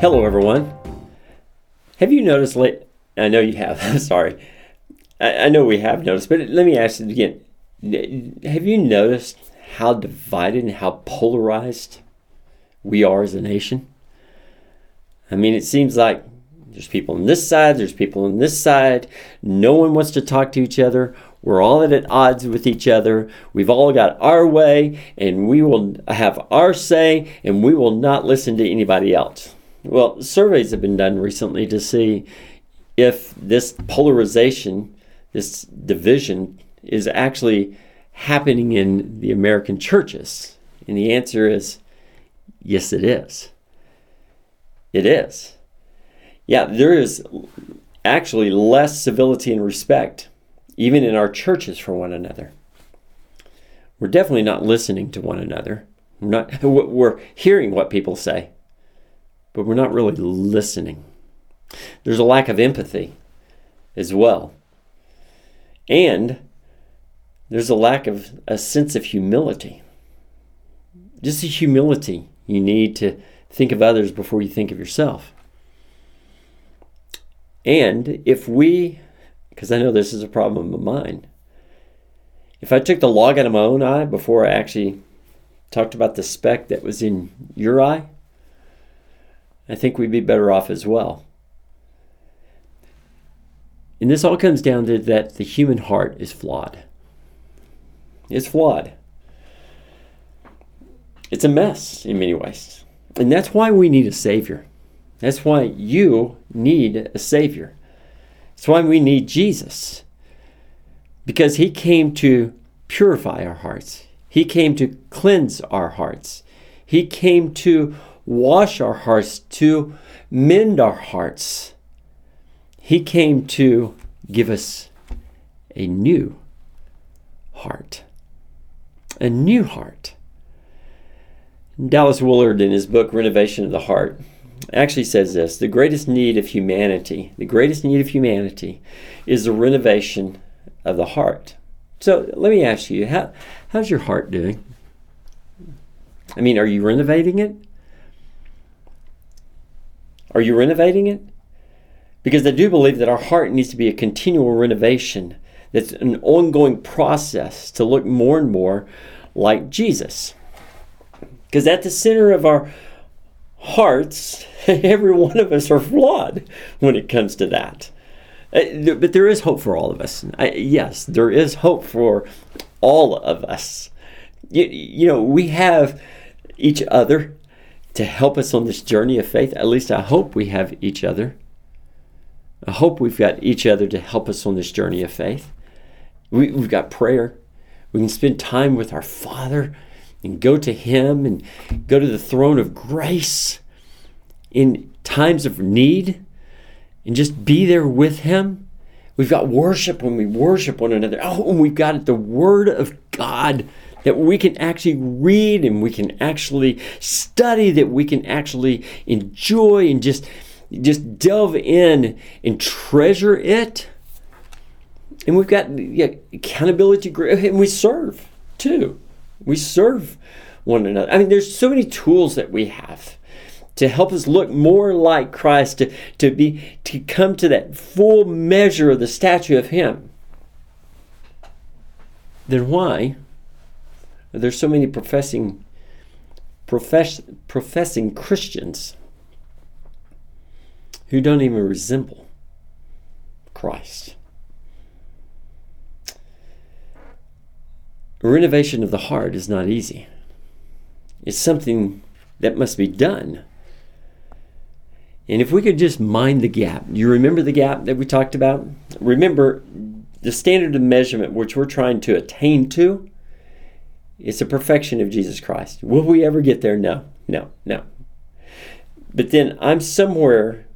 Hello, everyone. Have you noticed late? I know you have. I'm sorry. I, I know we have noticed, but let me ask it again. Have you noticed how divided and how polarized we are as a nation? I mean, it seems like there's people on this side, there's people on this side. No one wants to talk to each other. We're all at odds with each other. We've all got our way, and we will have our say, and we will not listen to anybody else. Well, surveys have been done recently to see if this polarization, this division, is actually happening in the American churches. And the answer is yes, it is. It is. Yeah, there is actually less civility and respect even in our churches for one another. We're definitely not listening to one another. We're, not, we're hearing what people say, but we're not really listening. There's a lack of empathy as well. And there's a lack of a sense of humility. Just a humility you need to think of others before you think of yourself. And if we because I know this is a problem of mine. If I took the log out of my own eye before I actually talked about the speck that was in your eye, I think we'd be better off as well. And this all comes down to that the human heart is flawed. It's flawed. It's a mess in many ways. And that's why we need a Savior. That's why you need a Savior. That's why we need Jesus. Because he came to purify our hearts, he came to cleanse our hearts, he came to wash our hearts, to mend our hearts. He came to give us a new heart. A new heart. Dallas Willard, in his book Renovation of the Heart, actually says this the greatest need of humanity, the greatest need of humanity is the renovation of the heart. So let me ask you, how, how's your heart doing? I mean, are you renovating it? Are you renovating it? Because I do believe that our heart needs to be a continual renovation. That's an ongoing process to look more and more like Jesus. Because at the center of our hearts, every one of us are flawed when it comes to that. Uh, but there is hope for all of us. Yes, there is hope for all of us. You, you know, we have each other to help us on this journey of faith. At least I hope we have each other. I hope we've got each other to help us on this journey of faith. We, we've got prayer. We can spend time with our Father and go to Him and go to the throne of grace in times of need and just be there with Him. We've got worship when we worship one another. Oh, and we've got the Word of God that we can actually read and we can actually study, that we can actually enjoy and just, just delve in and treasure it. And we've got yeah, accountability, and we serve too. We serve one another. I mean, there's so many tools that we have to help us look more like Christ, to, to be to come to that full measure of the statue of Him. Then why are there so many professing profess, professing Christians who don't even resemble Christ? renovation of the heart is not easy. It's something that must be done. And if we could just mind the gap, you remember the gap that we talked about? Remember the standard of measurement which we're trying to attain to? It's the perfection of Jesus Christ. Will we ever get there? No, no, no. But then I'm somewhere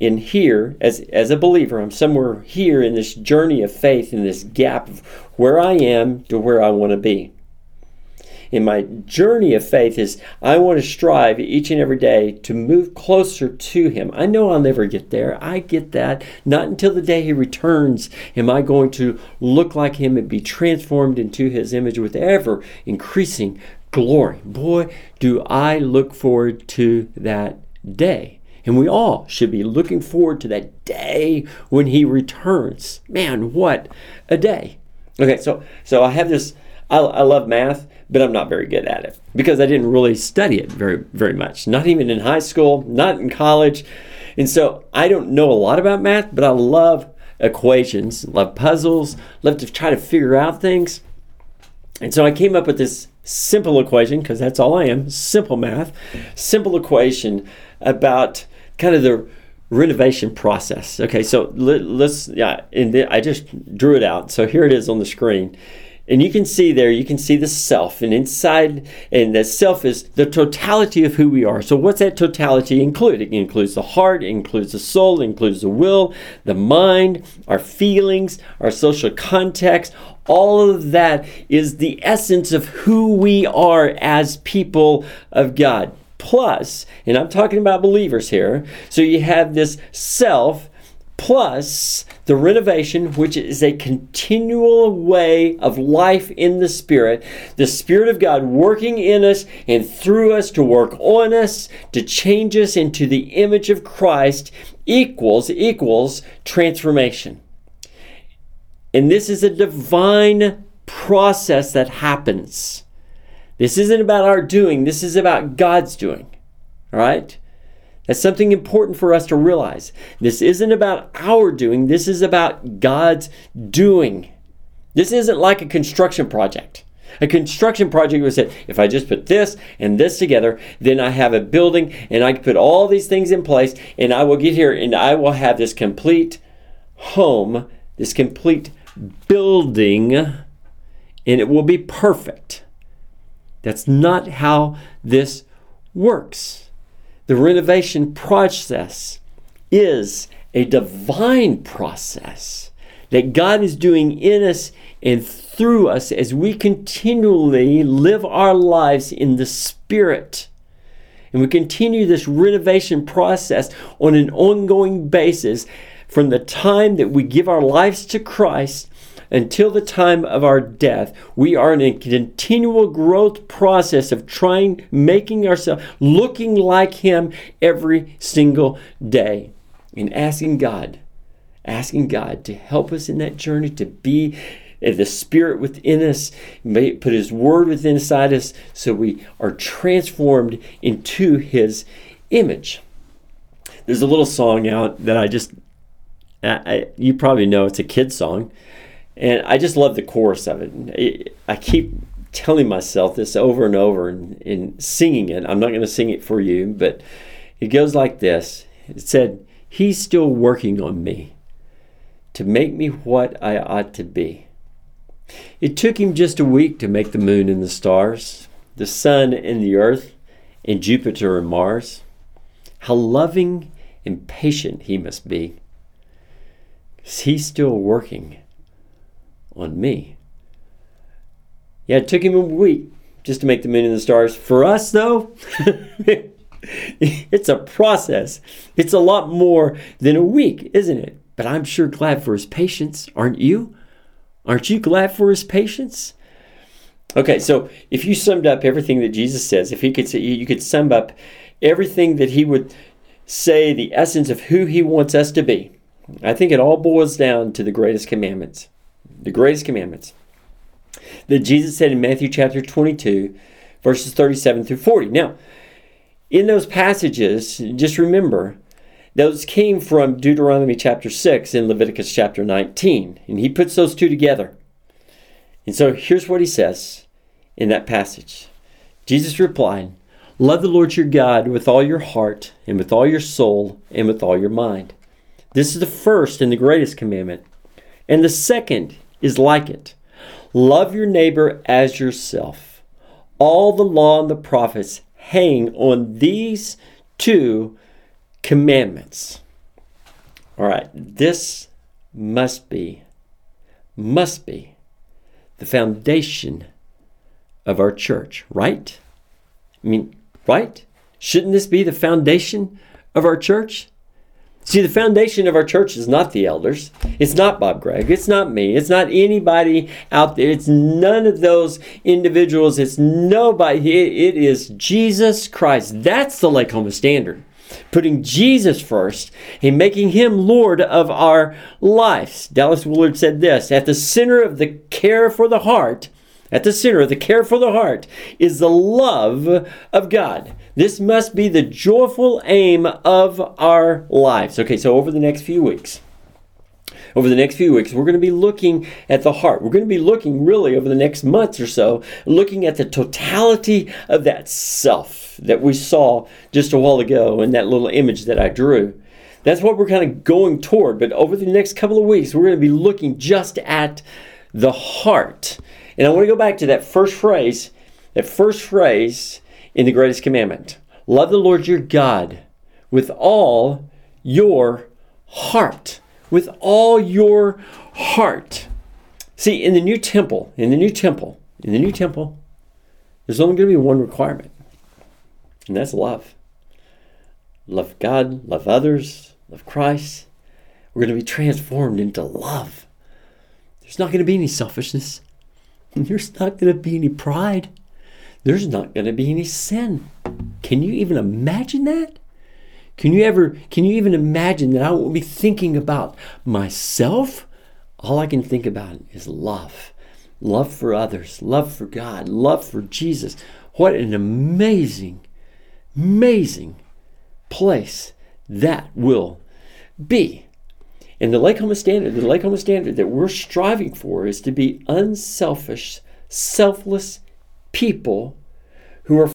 in here as as a believer i'm somewhere here in this journey of faith in this gap of where i am to where i want to be in my journey of faith is i want to strive each and every day to move closer to him i know i'll never get there i get that not until the day he returns am i going to look like him and be transformed into his image with ever increasing glory boy do i look forward to that day. And we all should be looking forward to that day when he returns. Man, what a day. Okay, so so I have this I, I love math, but I'm not very good at it because I didn't really study it very very much. Not even in high school, not in college. And so I don't know a lot about math, but I love equations, love puzzles, love to try to figure out things. And so I came up with this simple equation because that's all I am, simple math, simple equation about kind of the renovation process. Okay, so let, us yeah, and I just drew it out. So here it is on the screen. And you can see there, you can see the self, and inside, and the self is the totality of who we are. So, what's that totality include? It includes the heart, it includes the soul, it includes the will, the mind, our feelings, our social context. All of that is the essence of who we are as people of God plus, and I'm talking about believers here, so you have this self plus the renovation, which is a continual way of life in the Spirit, the Spirit of God working in us and through us to work on us, to change us into the image of Christ, equals, equals transformation. And this is a divine process that happens. This isn't about our doing, this is about God's doing. All right? That's something important for us to realize. This isn't about our doing, this is about God's doing. This isn't like a construction project. A construction project was said, if I just put this and this together, then I have a building and I can put all these things in place and I will get here and I will have this complete home, this complete building, and it will be perfect. That's not how this works. The renovation process is a divine process that God is doing in us and through us as we continually live our lives in the Spirit. And we continue this renovation process on an ongoing basis from the time that we give our lives to Christ until the time of our death, we are in a continual growth process of trying, making ourselves looking like Him every single day and asking God, asking God to help us in that journey to be uh, the Spirit within us, may put His Word within inside us, so we are transformed into His image. There's a little song out that I just, I, you probably know it's a kid song. And I just love the chorus of it. I keep telling myself this over and over and, and singing it. I'm not going to sing it for you, but it goes like this It said, He's still working on me to make me what I ought to be. It took him just a week to make the moon and the stars, the sun and the earth, and Jupiter and Mars. How loving and patient he must be. He's still working on me. Yeah, it took him a week just to make the moon and the stars. For us, though, it's a process. It's a lot more than a week, isn't it? But I'm sure glad for his patience, aren't you? Aren't you glad for his patience? Okay, so if you summed up everything that Jesus says, if he could say, you could sum up everything that he would say, the essence of who he wants us to be. I think it all boils down to the greatest commandments the greatest commandments that Jesus said in Matthew chapter 22, verses 37 through 40. Now, in those passages, just remember, those came from Deuteronomy chapter 6 and Leviticus chapter 19. And he puts those two together. And so here's what he says in that passage Jesus replied, Love the Lord your God with all your heart, and with all your soul, and with all your mind. This is the first and the greatest commandment. And the second is like it love your neighbor as yourself. All the law and the prophets hang on these two commandments. All right, this must be, must be the foundation of our church, right? I mean, right? Shouldn't this be the foundation of our church? See, the foundation of our church is not the elders. It's not Bob Gregg. It's not me. It's not anybody out there. It's none of those individuals. It's nobody. It is Jesus Christ. That's the Lakehoma standard. putting Jesus first and making him Lord of our lives. Dallas Willard said this At the center of the care for the heart, at the center of the care for the heart is the love of God. This must be the joyful aim of our lives. Okay, so over the next few weeks, over the next few weeks, we're going to be looking at the heart. We're going to be looking really over the next months or so, looking at the totality of that self that we saw just a while ago in that little image that I drew. That's what we're kind of going toward. But over the next couple of weeks, we're going to be looking just at the heart. And I want to go back to that first phrase, that first phrase in the greatest commandment love the Lord your God with all your heart with all your heart. See, in the new temple, in the new temple, in the new temple, there's only going to be one requirement, and that's love. Love God, love others, love Christ. We're going to be transformed into love. There's not going to be any selfishness. There's not going to be any pride. There's not going to be any sin. Can you even imagine that? Can you ever can you even imagine that I won't be thinking about myself? All I can think about is love. Love for others, love for God, love for Jesus. What an amazing, amazing place that will be. And the Lake standard, the Lake standard that we're striving for is to be unselfish, selfless people who are